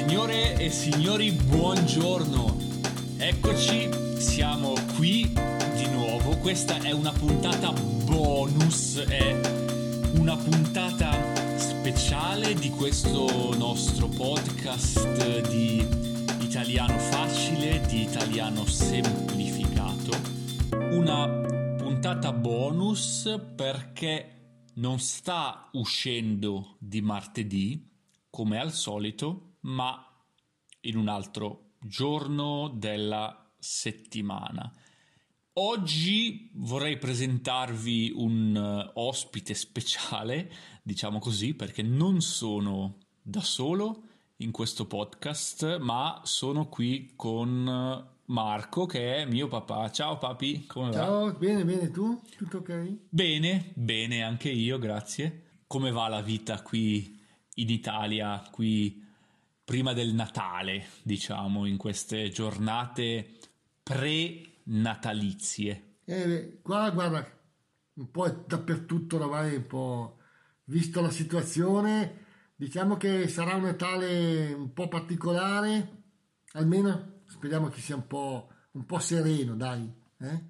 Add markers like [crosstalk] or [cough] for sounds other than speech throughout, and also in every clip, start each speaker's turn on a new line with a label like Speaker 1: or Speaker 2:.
Speaker 1: Signore e signori, buongiorno. Eccoci, siamo qui di nuovo. Questa è una puntata bonus, è una puntata speciale di questo nostro podcast di italiano facile, di italiano semplificato. Una puntata bonus perché non sta uscendo di martedì come al solito, ma in un altro giorno della settimana. Oggi vorrei presentarvi un uh, ospite speciale, diciamo così, perché non sono da solo in questo podcast, ma sono qui con uh, Marco, che è mio papà. Ciao papi, come
Speaker 2: Ciao,
Speaker 1: va?
Speaker 2: bene, bene, tu? Tutto ok?
Speaker 1: Bene, bene, anche io, grazie. Come va la vita qui in Italia, qui prima del Natale, diciamo, in queste giornate pre-natalizie?
Speaker 2: Eh, qua guarda, un po' dappertutto oramai, un po' visto la situazione, diciamo che sarà un Natale un po' particolare, almeno speriamo che sia un po', un po sereno, dai. Eh?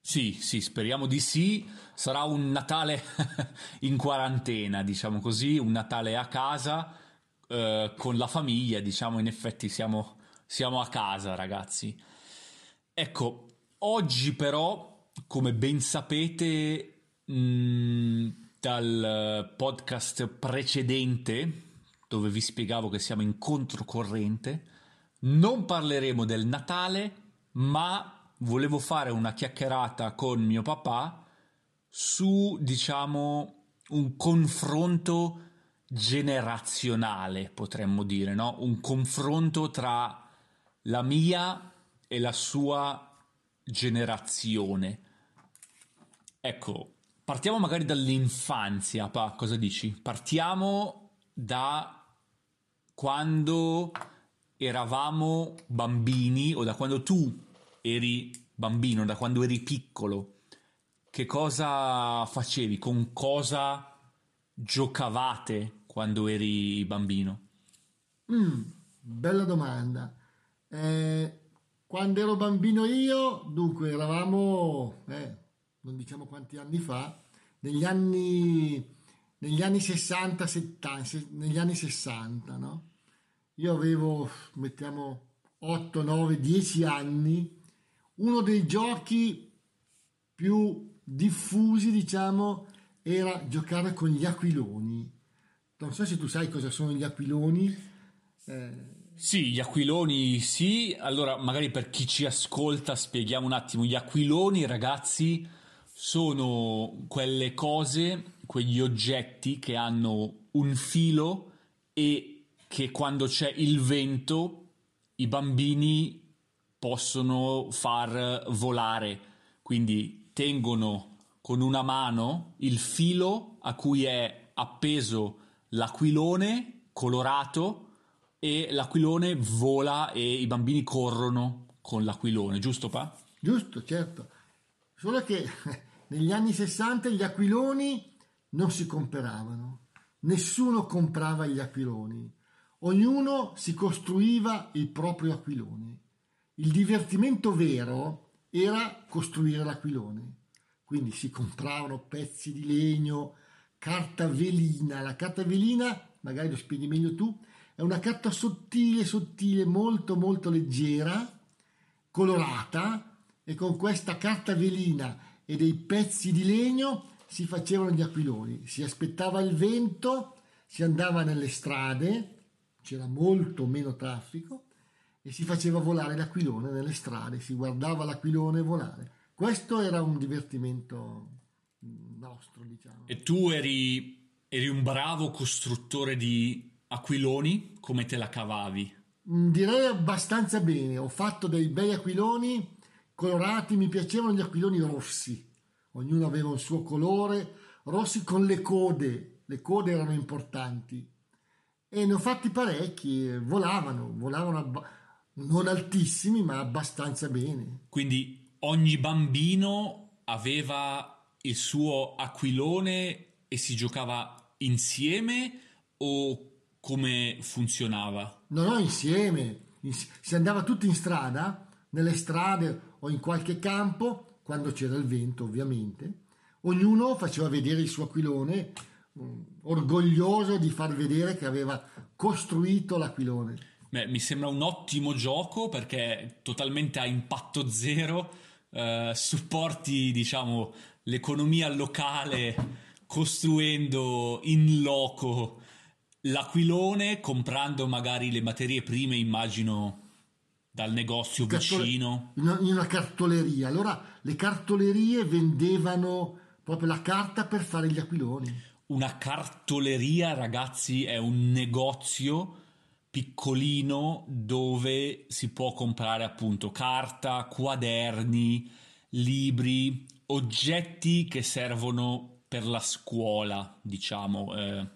Speaker 1: Sì, sì, speriamo di sì. Sarà un Natale [laughs] in quarantena, diciamo così, un Natale a casa eh, con la famiglia, diciamo, in effetti siamo, siamo a casa, ragazzi. Ecco, oggi però, come ben sapete mh, dal podcast precedente, dove vi spiegavo che siamo in controcorrente, non parleremo del Natale, ma volevo fare una chiacchierata con mio papà su, diciamo, un confronto generazionale, potremmo dire, no? Un confronto tra la mia e la sua generazione. Ecco, partiamo magari dall'infanzia, pa, cosa dici? Partiamo da quando eravamo bambini o da quando tu eri bambino, da quando eri piccolo, che cosa facevi? Con cosa giocavate quando eri bambino?
Speaker 2: Mm, bella domanda. Eh, quando ero bambino io, dunque eravamo, eh, non diciamo quanti anni fa, negli anni, negli anni 60, 70, negli anni 60, no? Io avevo, mettiamo, 8, 9, 10 anni uno dei giochi più diffusi, diciamo, era giocare con gli aquiloni. Non so se tu sai cosa sono gli aquiloni.
Speaker 1: Eh... Sì, gli aquiloni sì. Allora, magari per chi ci ascolta spieghiamo un attimo. Gli aquiloni, ragazzi, sono quelle cose, quegli oggetti che hanno un filo e che quando c'è il vento i bambini possono far volare, quindi tengono con una mano il filo a cui è appeso l'aquilone colorato e l'aquilone vola e i bambini corrono con l'aquilone, giusto pa?
Speaker 2: Giusto, certo. Solo che [laughs] negli anni 60 gli aquiloni non si comperavano, nessuno comprava gli aquiloni, ognuno si costruiva il proprio aquilone. Il divertimento vero era costruire l'aquilone, quindi si compravano pezzi di legno, carta velina. La carta velina, magari lo spieghi meglio tu, è una carta sottile, sottile, molto molto leggera, colorata e con questa carta velina e dei pezzi di legno si facevano gli aquiloni. Si aspettava il vento, si andava nelle strade, c'era molto meno traffico e si faceva volare l'aquilone nelle strade, si guardava l'aquilone volare. Questo era un divertimento nostro, diciamo.
Speaker 1: E tu eri, eri un bravo costruttore di aquiloni? Come te la cavavi?
Speaker 2: Mm, direi abbastanza bene. Ho fatto dei bei aquiloni colorati, mi piacevano gli aquiloni rossi. Ognuno aveva un suo colore, rossi con le code. Le code erano importanti. E ne ho fatti parecchi, volavano, volavano abbastanza non altissimi, ma abbastanza bene.
Speaker 1: Quindi ogni bambino aveva il suo aquilone e si giocava insieme o come funzionava?
Speaker 2: No, no, insieme. Si andava tutti in strada, nelle strade o in qualche campo, quando c'era il vento ovviamente. Ognuno faceva vedere il suo aquilone, mm, orgoglioso di far vedere che aveva costruito l'aquilone.
Speaker 1: Beh, mi sembra un ottimo gioco perché totalmente a impatto zero, eh, supporti diciamo l'economia locale costruendo in loco l'aquilone, comprando magari le materie prime, immagino dal negozio Cartole- vicino.
Speaker 2: In una cartoleria. Allora le cartolerie vendevano proprio la carta per fare gli aquiloni.
Speaker 1: Una cartoleria, ragazzi, è un negozio piccolino dove si può comprare appunto carta, quaderni, libri, oggetti che servono per la scuola, diciamo, eh,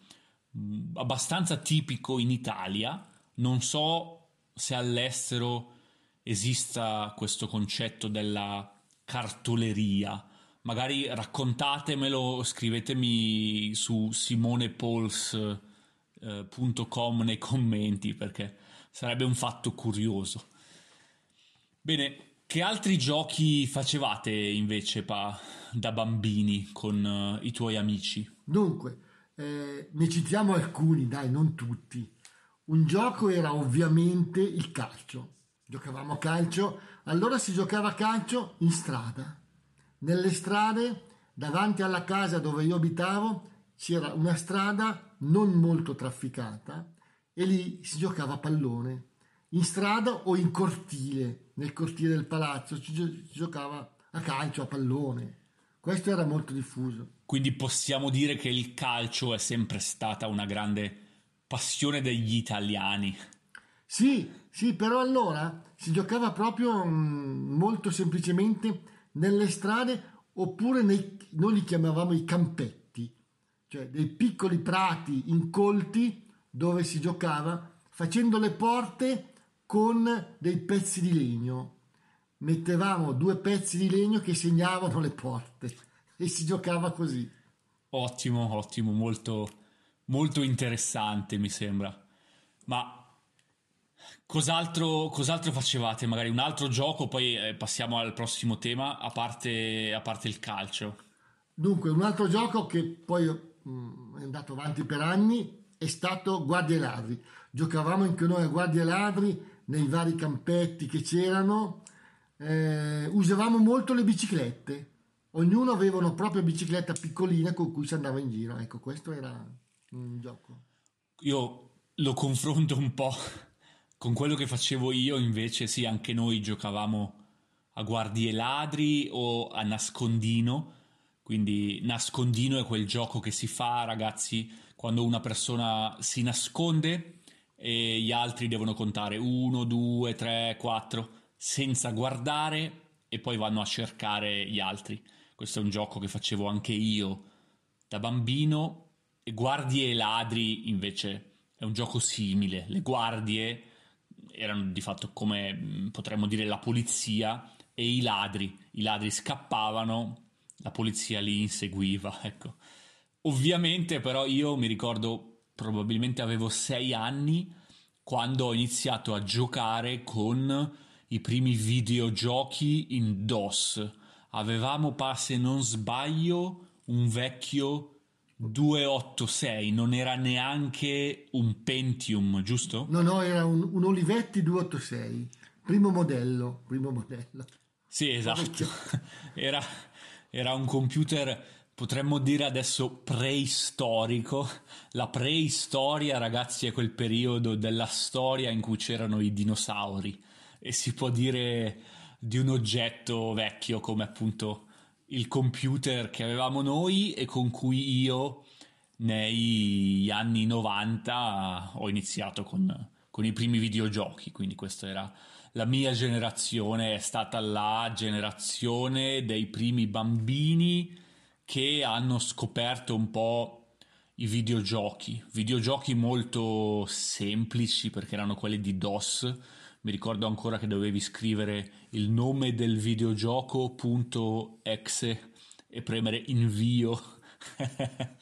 Speaker 1: abbastanza tipico in Italia. Non so se all'estero esista questo concetto della cartoleria. Magari raccontatemelo, scrivetemi su simonepols.com nei commenti perché sarebbe un fatto curioso. Bene, che altri giochi facevate invece pa, da bambini con uh, i tuoi amici?
Speaker 2: Dunque, eh, ne citiamo alcuni, dai, non tutti. Un gioco era ovviamente il calcio. Giocavamo a calcio, allora si giocava a calcio in strada. Nelle strade, davanti alla casa dove io abitavo, c'era una strada non molto trafficata e lì si giocava a pallone in strada o in cortile, nel cortile del palazzo, si, si giocava a calcio, a pallone. Questo era molto diffuso.
Speaker 1: Quindi possiamo dire che il calcio è sempre stata una grande passione degli italiani.
Speaker 2: Sì, sì, però allora si giocava proprio mh, mm, molto semplicemente nelle strade oppure nei, noi li chiamavamo i campetti, cioè dei piccoli prati incolti dove si giocava facendo le porte con dei pezzi di legno. Mettevamo due pezzi di legno che segnavano le porte [laughs] e si giocava così.
Speaker 1: Ottimo, ottimo, molto, molto interessante mi sembra. Ma cos'altro, cos'altro facevate? Magari un altro gioco, poi eh, passiamo al prossimo tema, a parte, a parte il calcio.
Speaker 2: Dunque, un altro gioco che poi mh, mm, è andato avanti per anni è stato Guardie Ladri. Giocavamo anche noi a Guardie Ladri nei vari campetti che c'erano, eh, usavamo molto le biciclette. Ognuno aveva una propria bicicletta piccolina con cui si andava in giro. Ecco, questo era un gioco.
Speaker 1: Io lo confronto un po' con quello che facevo io, invece sì, anche noi giocavamo a guardie ladri o a nascondino. Quindi nascondino è quel gioco che si fa, ragazzi, quando una persona si nasconde e gli altri devono contare 1, 2, 3, 4 senza guardare e poi vanno a cercare gli altri. Questo è un gioco che facevo anche io da bambino e guardie e ladri invece è un gioco simile. Le guardie erano di fatto come mm, potremmo dire la polizia e i ladri. I ladri scappavano, la polizia li inseguiva, [laughs] ecco. Ovviamente però io mi ricordo probabilmente avevo sei anni quando ho iniziato a giocare con i primi videogiochi in DOS. Avevamo, pa, se non sbaglio, un vecchio 286, non era neanche un Pentium, giusto?
Speaker 2: No, no, era un, un Olivetti 286, primo modello, primo modello.
Speaker 1: Sì, esatto. [laughs] Era, era un computer potremmo dire adesso preistorico. La preistoria, ragazzi, è quel periodo della storia in cui c'erano i dinosauri. E si può dire di un oggetto vecchio come appunto il computer che avevamo noi e con cui io negli anni 90 ho iniziato con, con i primi videogiochi, quindi questa era la mia generazione, è stata la generazione dei primi bambini che hanno scoperto un po' i videogiochi, videogiochi molto semplici perché erano quelli di DOS. Mi ricordo ancora che dovevi scrivere il nome del videogioco.exe e premere invio [laughs]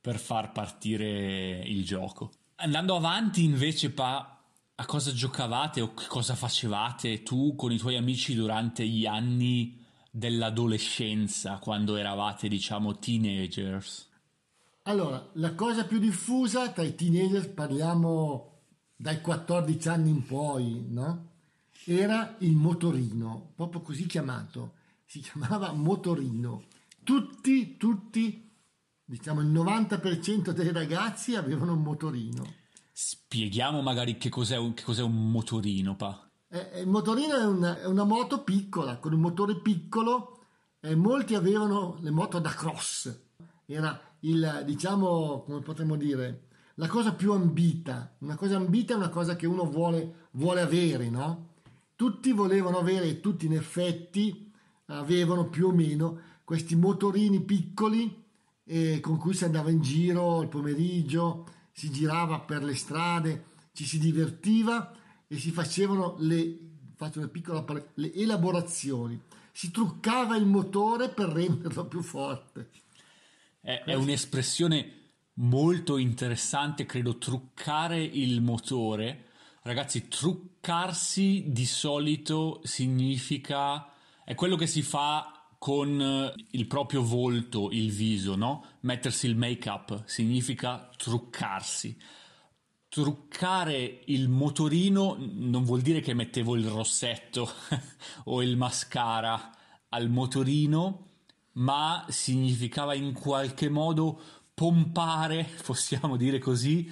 Speaker 1: per far partire il gioco. Andando avanti invece, Pa, a cosa giocavate o cosa facevate tu con i tuoi amici durante gli anni dell'adolescenza, quando eravate, diciamo, teenagers?
Speaker 2: Allora, la cosa più diffusa tra i teenagers, parliamo dai 14 anni in poi, no? Era il motorino, proprio così chiamato, si chiamava motorino. Tutti, tutti diciamo il 90% dei ragazzi avevano un motorino.
Speaker 1: Spieghiamo magari che cos'è un, che cos'è un motorino, pa.
Speaker 2: Eh, il motorino è una, è una, moto piccola, con un motore piccolo, eh, molti avevano le moto da cross, era il, diciamo, come potremmo dire, la cosa più ambita, una cosa ambita è una cosa che uno vuole, vuole avere, no? Tutti volevano avere, tutti in effetti avevano più o meno questi motorini piccoli eh, con cui si andava in giro il pomeriggio, si girava per le strade, ci si divertiva e si facevano le, faccio una piccola, le elaborazioni. Si truccava il motore per renderlo più forte.
Speaker 1: È, è un'espressione molto interessante, credo, truccare il motore. Ragazzi, truccarsi di solito significa... è quello che si fa con eh, il proprio volto, il viso, no? Mettersi il make-up significa truccarsi. Truccare il motorino non vuol dire che mettevo il rossetto [laughs] o il mascara al motorino, ma significava in qualche modo pompare, [laughs] possiamo dire così,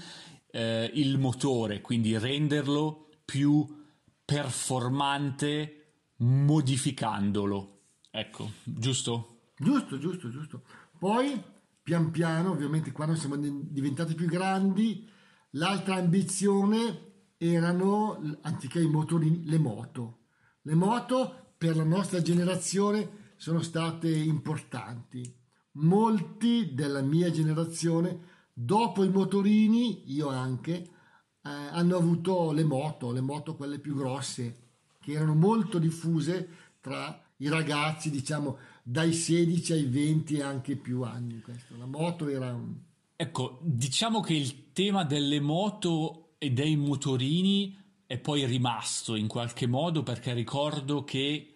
Speaker 1: eh, il motore, quindi renderlo più performante modificandolo. Ecco, giusto?
Speaker 2: Giusto, giusto, giusto. Poi, pian piano, ovviamente quando siamo diventati più grandi, l'altra ambizione erano, anziché i motorini, le moto. Le moto per la nostra generazione sono state importanti. Molti della mia generazione, dopo i motorini, io anche, eh, hanno avuto le moto, le moto quelle più grosse, che erano molto diffuse tra i ragazzi, diciamo, dai 16 ai 20 e anche più anni. Questo. La moto era un...
Speaker 1: Ecco, diciamo che il tema delle moto e dei motorini è poi rimasto in qualche modo perché ricordo che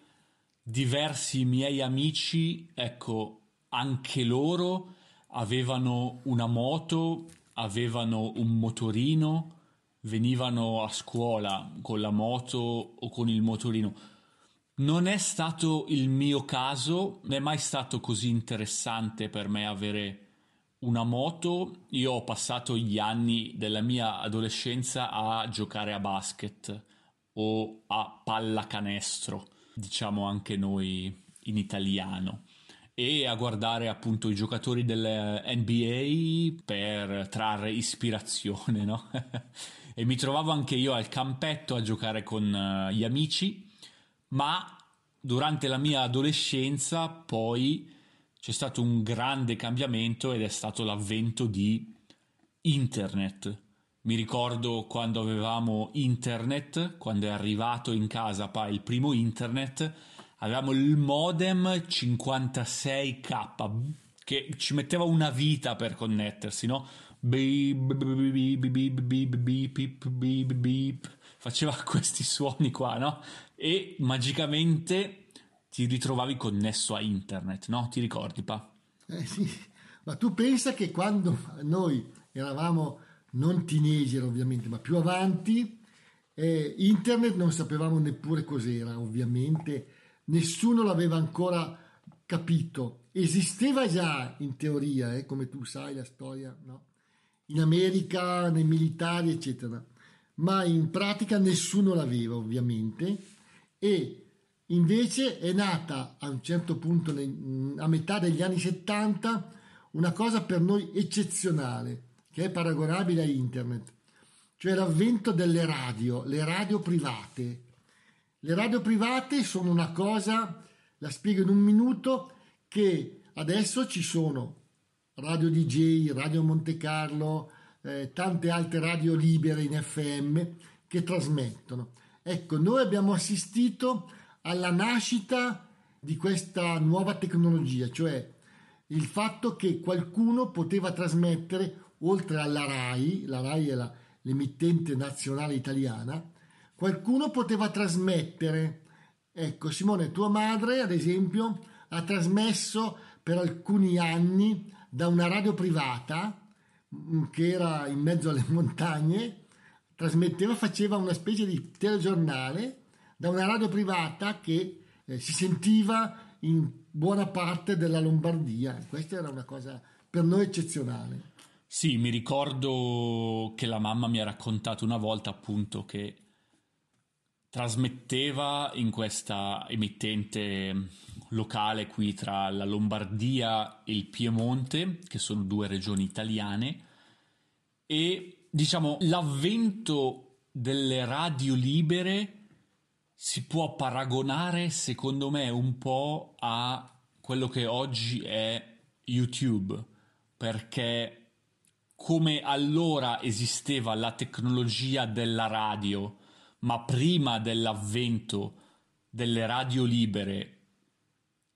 Speaker 1: diversi miei amici, ecco, anche loro avevano una moto, avevano un motorino, venivano a scuola con la moto o con il motorino. Non è stato il mio caso, non è mai stato così interessante per me avere una moto. Io ho passato gli anni della mia adolescenza a giocare a basket o a pallacanestro, diciamo anche noi in italiano, e a guardare appunto i giocatori del NBA per trarre ispirazione, no? [laughs] e mi trovavo anche io al campetto a giocare con eh, gli amici ma durante la mia adolescenza poi c'è stato un grande cambiamento ed è stato l'avvento di internet. Mi ricordo quando avevamo internet, quando è arrivato in casa poi il primo internet, avevamo il modem 56k che ci metteva una vita per connettersi, no? Faceva questi suoni qua, no? e magicamente ti ritrovavi connesso a internet, no? Ti ricordi, Pa?
Speaker 2: Eh sì, ma tu pensa che quando noi eravamo non teenager ovviamente, ma più avanti, eh, internet non sapevamo neppure cos'era, ovviamente, nessuno l'aveva ancora capito. Esisteva già in teoria, eh, come tu sai la storia, no? in America, nei militari, eccetera, ma in pratica nessuno l'aveva ovviamente e invece è nata a un certo punto a metà degli anni 70 una cosa per noi eccezionale che è paragonabile a internet cioè l'avvento delle radio le radio private le radio private sono una cosa la spiego in un minuto che adesso ci sono Radio DJ, Radio Monte Carlo, eh, tante altre radio libere in FM che trasmettono. Ecco, noi abbiamo assistito alla nascita di questa nuova tecnologia, cioè il fatto che qualcuno poteva trasmettere oltre alla RAI, la RAI è la, l'emittente nazionale italiana, qualcuno poteva trasmettere. Ecco, Simone, tua madre, ad esempio, ha trasmesso per alcuni anni da una radio privata mm, che era in mezzo alle [laughs] montagne, trasmetteva, faceva una specie di telegiornale da una radio privata che eh, si sentiva in buona parte della Lombardia. Questa era una cosa per noi eccezionale.
Speaker 1: Sì, mi ricordo che la mamma mi ha raccontato una volta appunto che trasmetteva in questa emittente locale qui tra la Lombardia e il Piemonte, che sono due regioni italiane, e diciamo l'avvento delle radio libere si può paragonare secondo me un po' a quello che oggi è YouTube, perché come allora esisteva la tecnologia della radio, ma prima dell'avvento delle radio libere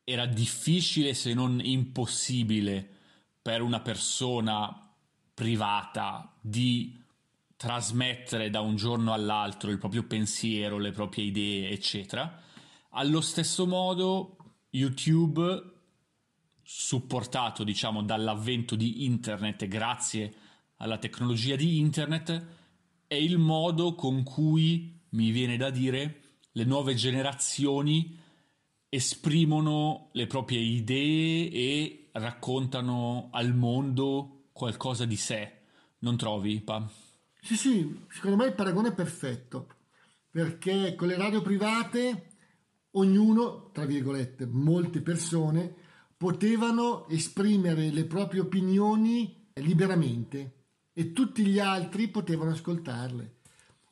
Speaker 1: era difficile se non impossibile per una persona privata di trasmettere da un giorno all'altro il proprio pensiero, le proprie idee, eccetera. Allo stesso modo YouTube supportato diciamo dall'avvento di internet grazie alla tecnologia di internet è il modo con cui mi viene da dire le nuove generazioni esprimono le proprie idee e raccontano al mondo qualcosa di sé non trovi Pa?
Speaker 2: Sì sì secondo me il paragone è perfetto perché con le radio private ognuno tra virgolette molte persone potevano esprimere le proprie opinioni liberamente e tutti gli altri potevano ascoltarle.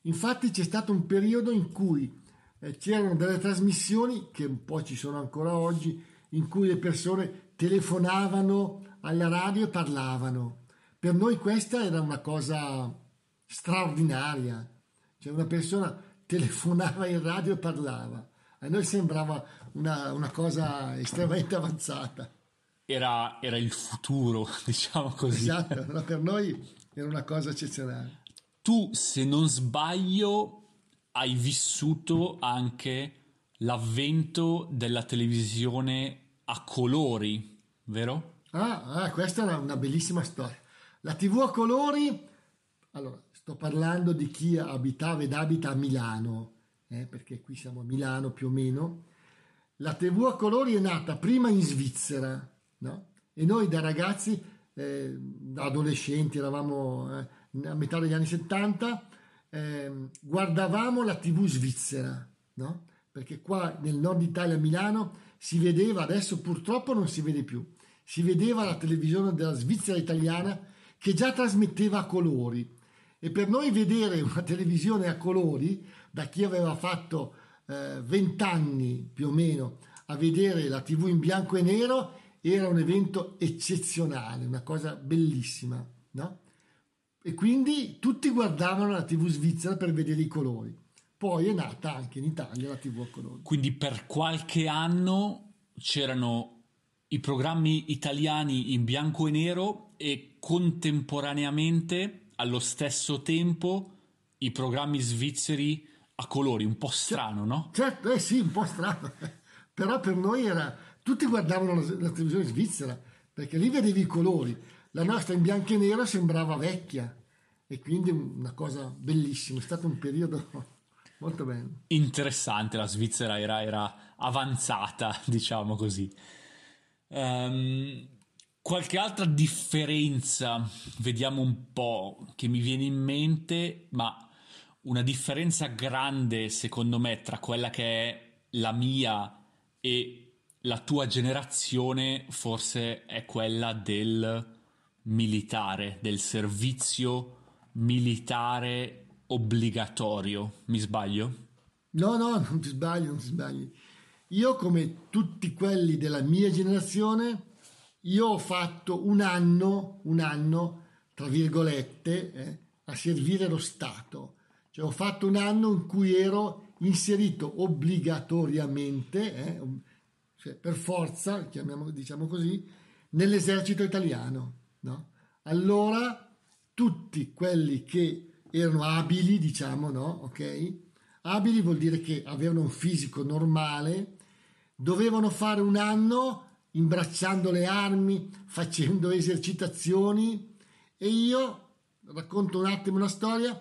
Speaker 2: Infatti c'è stato un periodo in cui eh, c'erano delle trasmissioni, che un po' ci sono ancora oggi, in cui le persone telefonavano alla radio e parlavano. Per noi questa era una cosa straordinaria, cioè una persona telefonava in radio e parlava. A noi sembrava una, una cosa estremamente avanzata.
Speaker 1: Era, era, il futuro, [laughs] diciamo così.
Speaker 2: Esatto, no, per noi era una cosa eccezionale.
Speaker 1: Tu, se non sbaglio, hai vissuto anche l'avvento della televisione a colori, vero?
Speaker 2: Ah, ah questa è una bellissima storia. La TV a colori, allora, sto parlando di chi abitava ed abita a Milano, eh, perché qui siamo a Milano più o meno, la TV a colori è nata prima in Svizzera, no? E noi da ragazzi, eh, da adolescenti, eravamo eh, a metà degli anni 70, ehm, guardavamo la TV svizzera, no? Perché qua nel nord Italia, a Milano, si vedeva, adesso purtroppo non si vede più, si vedeva la televisione della Svizzera italiana che già trasmetteva a colori. E per noi vedere una [laughs] televisione a colori da chi aveva fatto eh, vent'anni eh, più o meno a vedere la tv in bianco e nero era un evento eccezionale, una cosa bellissima, no? E quindi tutti guardavano la tv svizzera per vedere i colori. Poi è nata anche in Italia la tv a colori.
Speaker 1: Quindi per qualche anno c'erano i programmi italiani in bianco e nero e contemporaneamente, allo stesso tempo, i programmi svizzeri a colori, un po' strano, no?
Speaker 2: Certo, eh sì, un po' strano, [laughs] però per noi era... Tutti guardavano la, la televisione svizzera, perché lì vedevi i colori, la nostra in bianco e nero sembrava vecchia, e quindi una cosa bellissima, è stato un periodo [laughs] molto bello.
Speaker 1: Interessante, la Svizzera era, era avanzata, [laughs] diciamo così. Um, qualche altra differenza, vediamo un po', che mi viene in mente, ma una differenza grande, secondo me, tra quella che è la mia e la tua generazione forse è quella del militare, del servizio militare obbligatorio. Mi sbaglio?
Speaker 2: No, no, non ti sbagli, non ti sbagli. Io, come tutti quelli della mia generazione, io ho fatto un anno, un anno, tra virgolette, eh, a servire lo Stato cioè, ho fatto un anno in cui ero inserito obbligatoriamente, eh, cioè per forza, diciamo così, nell'esercito italiano. No? Allora tutti quelli che erano abili, diciamo, no? Ok? Abili vuol dire che avevano un fisico normale, dovevano fare un anno imbracciando le armi, facendo esercitazioni e io racconto un attimo una storia,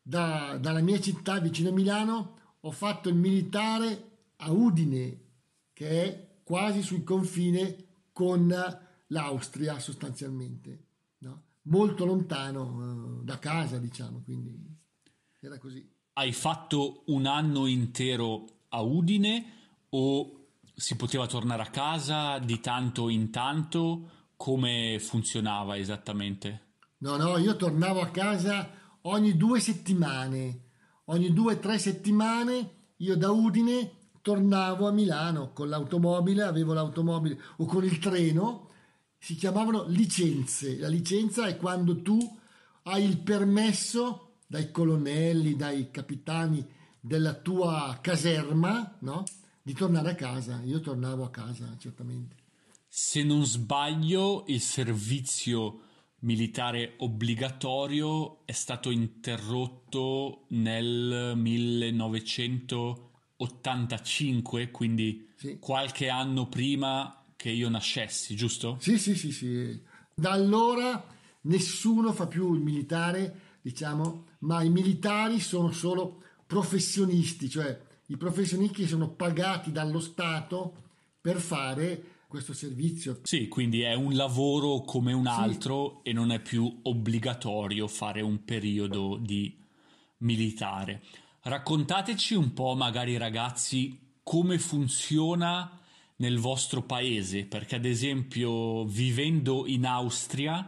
Speaker 2: da, dalla mia città vicino a Milano ho fatto il militare a Udine, che è quasi sul confine con l'Austria sostanzialmente, no? molto lontano uh, da casa diciamo, quindi era così.
Speaker 1: Hai fatto un anno intero a Udine o si poteva tornare a casa di tanto in tanto? Come funzionava esattamente?
Speaker 2: No, no, io tornavo a casa ogni due settimane. Ogni due o tre settimane io da Udine tornavo a Milano con l'automobile, avevo l'automobile o con il treno. Si chiamavano licenze. La licenza è quando tu hai il permesso dai colonnelli, dai capitani della tua caserma, no? Di tornare a casa. Io tornavo a casa, certamente.
Speaker 1: Se non sbaglio, il servizio militare obbligatorio è stato interrotto nel 1985, quindi sì. qualche anno prima che io nascessi, giusto?
Speaker 2: Sì, sì, sì, sì. Da allora nessuno fa più il militare, diciamo, ma i militari sono solo professionisti, cioè i professionisti sono pagati dallo Stato per fare questo servizio.
Speaker 1: Sì, quindi è un lavoro come un altro sì. e non è più obbligatorio fare un periodo di militare. Raccontateci un po', magari ragazzi, come funziona nel vostro paese, perché ad esempio vivendo in Austria,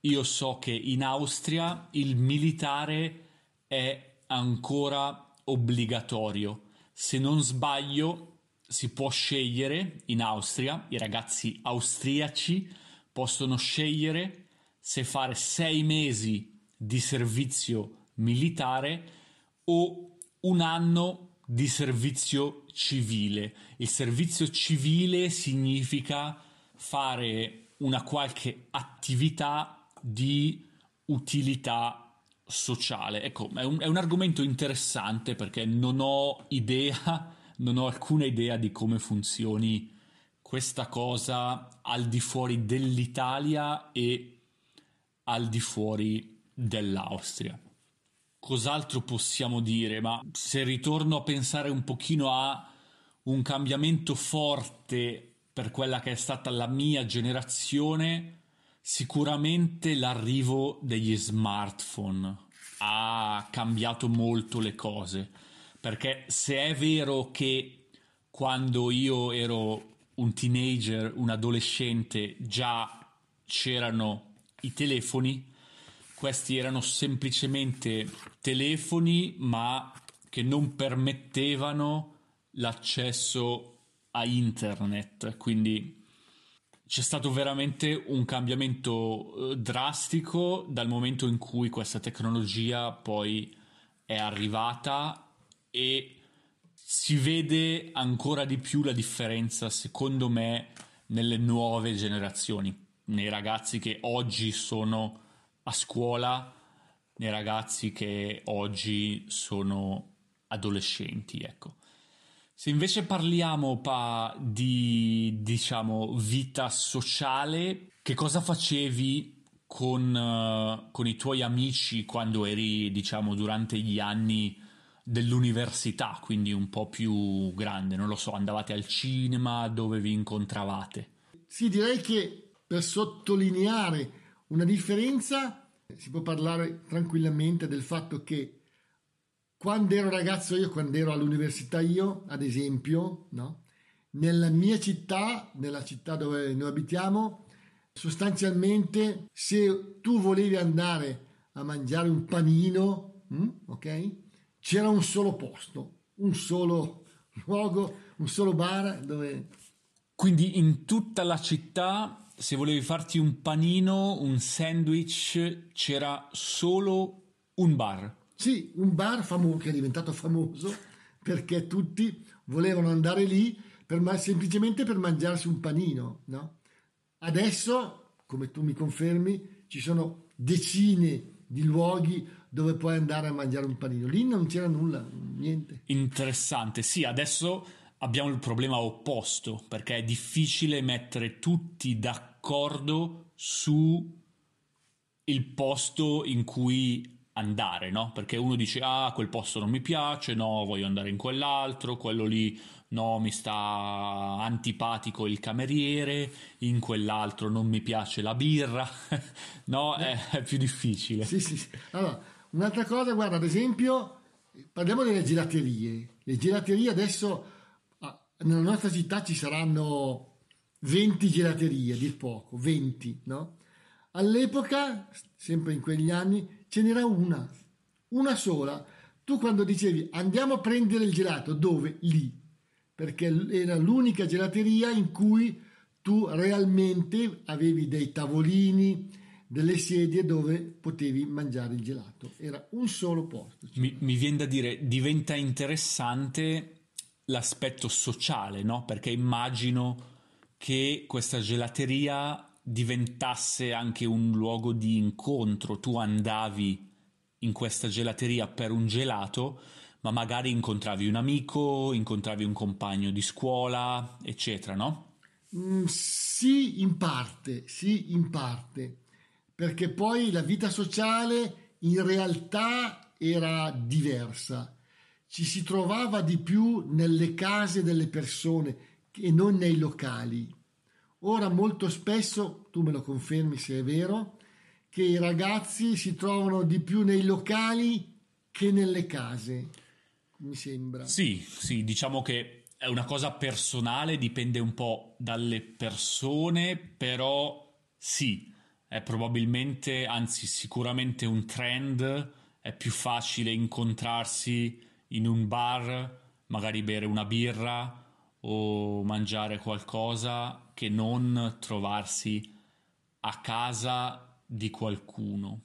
Speaker 1: io so che in Austria il militare è ancora obbligatorio. Se non sbaglio, si può scegliere in Austria, i ragazzi austriaci possono scegliere se fare sei mesi di servizio militare o un anno di servizio civile. Il servizio civile significa fare una qualche attività di utilità sociale. Ecco, è un, è un argomento interessante perché non ho idea [laughs] non ho alcuna idea di come funzioni questa cosa al di fuori dell'Italia e al di fuori dell'Austria. Cos'altro possiamo dire? Ma se ritorno a pensare un pochino a un cambiamento forte per quella che è stata la mia generazione, sicuramente l'arrivo degli smartphone ha cambiato molto le cose perché se è vero che quando io ero un teenager, un adolescente, già c'erano i telefoni, questi erano semplicemente telefoni ma che non permettevano l'accesso a internet, quindi c'è stato veramente un cambiamento eh, drastico dal momento in cui questa tecnologia poi è arrivata e si vede ancora di più la differenza, secondo me, nelle nuove generazioni, nei ragazzi che oggi sono a scuola, nei ragazzi che oggi sono adolescenti, ecco. Se invece parliamo pa, di, diciamo, vita sociale, che cosa facevi con, uh, con i tuoi amici quando eri, diciamo, durante gli anni dell'università, quindi un po' più grande, non lo so, andavate al cinema, dove vi incontravate?
Speaker 2: Sì, direi che per sottolineare una differenza si può parlare tranquillamente del fatto che quando ero ragazzo io, quando ero all'università io, ad esempio, no? nella mia città, nella città dove noi abitiamo, sostanzialmente se tu volevi andare a mangiare un panino, hm, ok? c'era un solo posto, un solo [laughs] luogo, un solo bar dove...
Speaker 1: Quindi in tutta la città, se volevi farti un panino, un sandwich, c'era solo un bar.
Speaker 2: Sì, un bar famoso che è diventato famoso perché tutti volevano andare lì per, semplicemente per mangiarsi un panino, no? Adesso, come tu mi confermi, ci sono decine di luoghi dove puoi andare a mangiare un panino. Lì non c'era nulla, niente.
Speaker 1: Interessante, sì, adesso abbiamo il problema opposto perché è difficile mettere tutti d'accordo su il posto in cui andare, no? Perché uno dice ah, quel posto non mi piace, no, voglio andare in quell'altro, quello lì no, mi sta antipatico il cameriere, in quell'altro non mi piace la birra, [laughs] no, è, è, più difficile.
Speaker 2: Sì, sì, sì. Allora, un'altra cosa, guarda, ad esempio, parliamo delle gelaterie. Le gelaterie adesso, ah, nella nostra città ci saranno 20 gelaterie, a dir poco, 20, no? All'epoca, sempre in quegli anni, ce n'era una, una sola. Tu quando dicevi andiamo a prendere il gelato, dove? Lì, perché era l'unica gelateria in cui tu realmente avevi dei tavolini, delle sedie dove potevi mangiare il gelato. Era un solo posto.
Speaker 1: Mi, mi viene da dire, diventa interessante l'aspetto sociale, no? Perché immagino che questa gelateria diventasse anche un luogo di incontro. Tu andavi in questa gelateria per un gelato, ma magari incontravi un amico, incontravi un compagno di scuola, eccetera, no?
Speaker 2: Mm, sì, in parte, sì, in parte, perché poi la vita sociale in realtà era diversa. Ci si trovava di più nelle case delle persone e non nei locali. Ora molto spesso, tu me lo confermi se è vero, che i ragazzi si trovano di più nei locali che nelle case, mi sembra.
Speaker 1: Sì, sì, diciamo che è una cosa personale, dipende un po' dalle persone, però sì, è probabilmente, anzi sicuramente un trend, è più facile incontrarsi in un bar, magari bere una birra o mangiare qualcosa che non trovarsi a casa di qualcuno.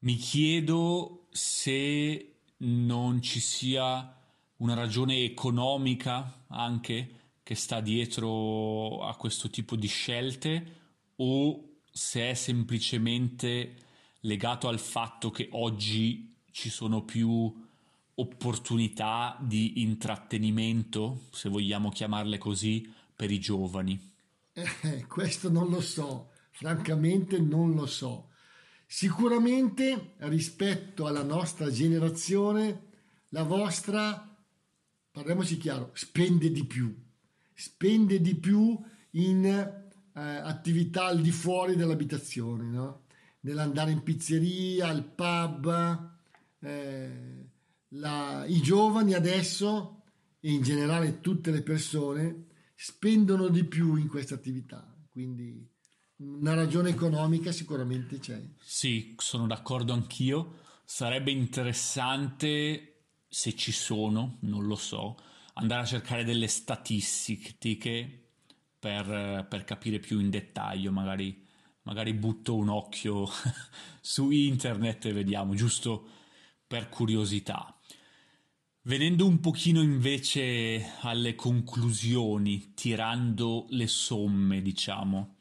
Speaker 1: Mi chiedo se non ci sia una ragione economica anche che sta dietro a questo tipo di scelte o se è semplicemente legato al fatto che oggi ci sono più opportunità di intrattenimento, se vogliamo chiamarle così, per i giovani?
Speaker 2: Eh, questo non lo so, francamente non lo so. Sicuramente rispetto alla nostra generazione, la vostra, parliamoci chiaro, spende di più, spende di più in eh, attività al di fuori dell'abitazione, no? nell'andare in pizzeria, al pub. Eh, la, i giovani adesso e in generale tutte le persone spendono di più in questa attività, quindi una ragione economica sicuramente c'è.
Speaker 1: Sì, sono d'accordo anch'io. Sarebbe interessante, se ci sono, non lo so, andare a cercare delle statistiche per, per capire più in dettaglio, magari, magari butto un occhio [laughs] su internet e vediamo, giusto per curiosità. Venendo un pochino invece alle conclusioni, tirando le somme, diciamo,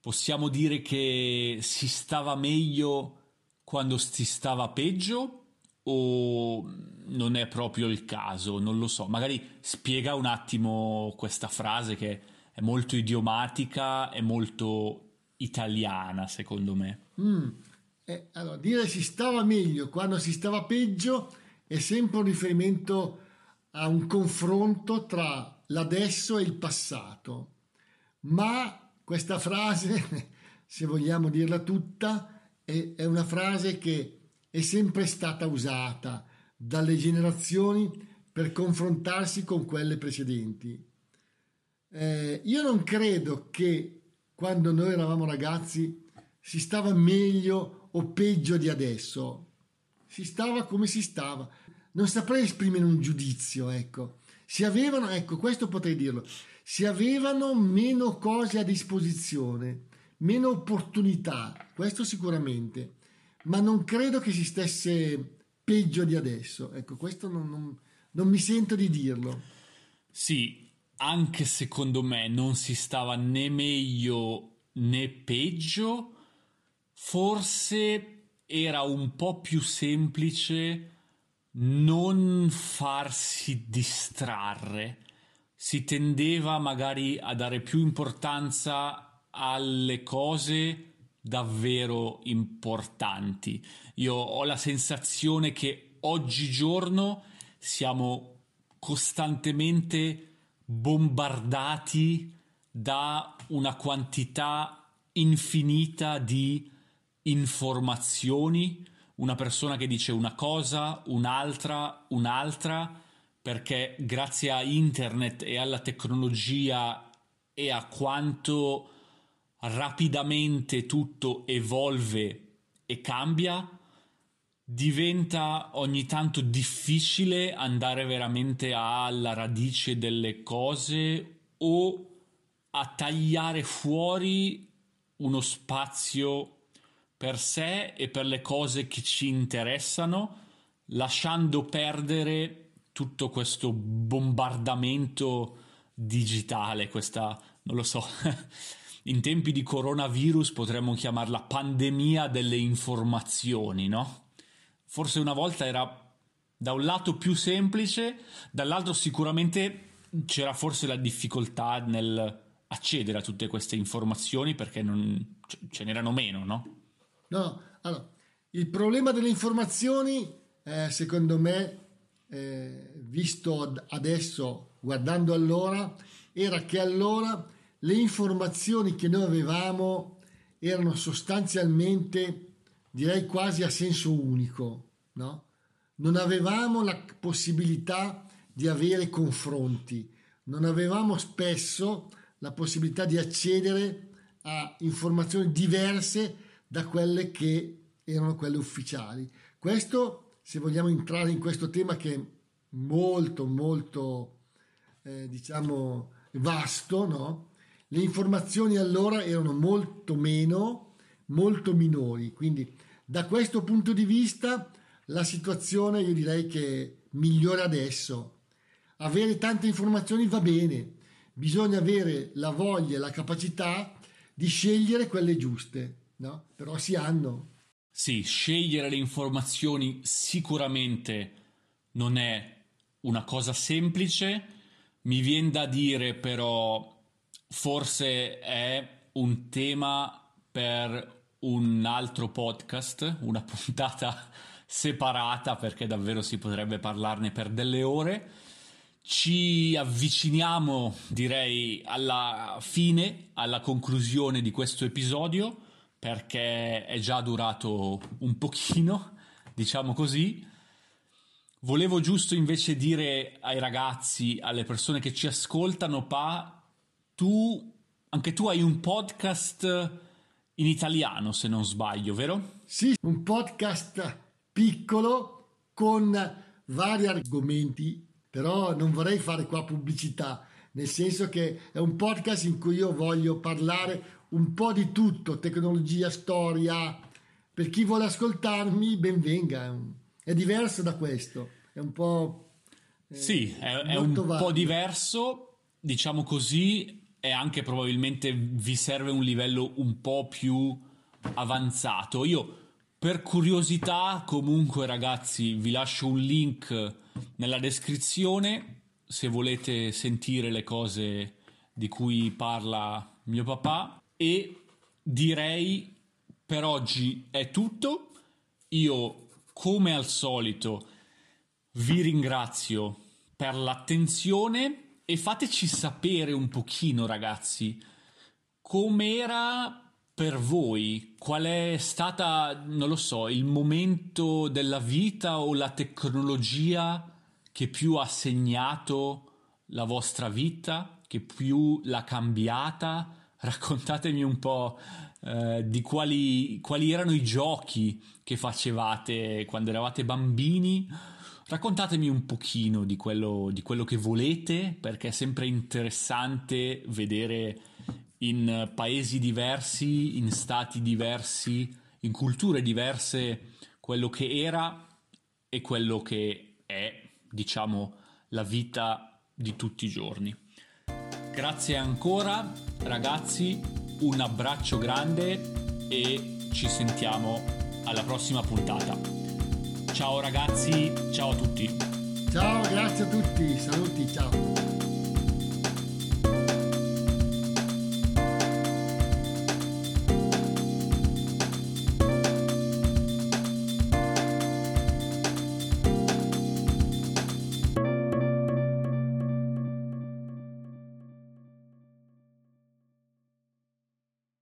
Speaker 1: possiamo dire che si stava meglio quando si stava peggio o non è proprio il caso? Non lo so. Magari spiega un attimo questa frase che è molto idiomatica e molto italiana, secondo me.
Speaker 2: Mm. Eh, allora, dire si stava meglio quando si stava peggio è sempre un riferimento a un confronto tra l'adesso e il passato. Ma questa frase, [laughs] se vogliamo dirla tutta, è, è una frase che è sempre stata usata dalle generazioni per confrontarsi con quelle precedenti. Eh, io non credo che quando noi eravamo ragazzi si stava meglio o peggio di adesso si stava come si stava. Non saprei esprimere un giudizio, ecco. Si avevano, ecco, questo potrei dirlo, si avevano meno cose a disposizione, meno opportunità, questo sicuramente, ma non credo che si stesse peggio di adesso, ecco, questo non, non, non mi sento di dirlo.
Speaker 1: Sì, anche secondo me non si stava né meglio né peggio, forse era un po' più semplice non farsi distrarre. Si tendeva magari a dare più importanza alle cose davvero importanti. Io ho la sensazione che oggigiorno siamo costantemente bombardati da una quantità infinita di informazioni, una persona che dice una cosa, un'altra, un'altra, perché grazie a internet e alla tecnologia e a quanto rapidamente tutto evolve e cambia, diventa ogni tanto difficile andare veramente alla radice delle cose o a tagliare fuori uno spazio per sé e per le cose che ci interessano, lasciando perdere tutto questo bombardamento digitale, questa, non lo so, [laughs] in tempi di coronavirus potremmo chiamarla pandemia delle informazioni, no? Forse una volta era da un lato più semplice, dall'altro sicuramente c'era forse la difficoltà nel accedere a tutte queste informazioni perché non, ce n'erano meno, no?
Speaker 2: No, allora, il problema delle informazioni, eh, secondo me, eh, visto adesso, guardando allora, era che allora le informazioni che noi avevamo erano sostanzialmente, direi quasi a senso unico, no? Non avevamo la possibilità di avere confronti, non avevamo spesso la possibilità di accedere a informazioni diverse da quelle che erano quelle ufficiali. Questo, se vogliamo entrare in questo tema che è molto, molto, eh, diciamo, vasto, no? Le informazioni allora erano molto meno, molto minori, quindi da questo punto di vista la situazione io direi che migliora adesso. Avere tante informazioni va bene, bisogna avere la voglia e la capacità di scegliere quelle giuste no? Però si hanno.
Speaker 1: Sì, scegliere le informazioni sicuramente non è una cosa semplice. Mi viene da dire però forse è un tema per un altro podcast, una [laughs] puntata separata perché davvero si potrebbe parlarne per delle ore. Ci avviciniamo, direi, alla fine, alla conclusione di questo episodio perché è già durato un pochino, diciamo così. Volevo giusto invece dire ai ragazzi, alle persone che ci ascoltano, Pa, tu, anche tu hai un podcast in italiano, se non sbaglio, vero?
Speaker 2: Sì, un podcast piccolo con vari argomenti, però non vorrei fare qua pubblicità, nel senso che è un podcast in cui io voglio parlare un po' di tutto, tecnologia, storia. Per chi vuole ascoltarmi, ben venga. È diverso da questo, è un po'...
Speaker 1: Eh, sì, è, è un vario. po' diverso, diciamo così, e anche probabilmente vi serve un livello un po' più avanzato. Io, per curiosità, comunque ragazzi, vi lascio un link nella descrizione se volete sentire le cose di cui parla mio papà e direi per oggi è tutto. Io, come al solito, vi ringrazio per l'attenzione e fateci sapere un pochino, ragazzi, com'era per voi, qual è stata, non lo so, il momento della vita o la tecnologia che più ha segnato la vostra vita, che più l'ha cambiata raccontatemi un po' eh, di quali, quali erano i giochi che facevate quando eravate bambini. Raccontatemi un pochino di quello, di quello che volete, perché è sempre interessante vedere in paesi diversi, in stati diversi, in culture diverse, quello che era e quello che è, diciamo, la vita di tutti i giorni. Grazie ancora ragazzi, un abbraccio grande e ci sentiamo alla prossima puntata. Ciao ragazzi, ciao a tutti.
Speaker 2: Ciao, grazie a tutti, saluti, ciao.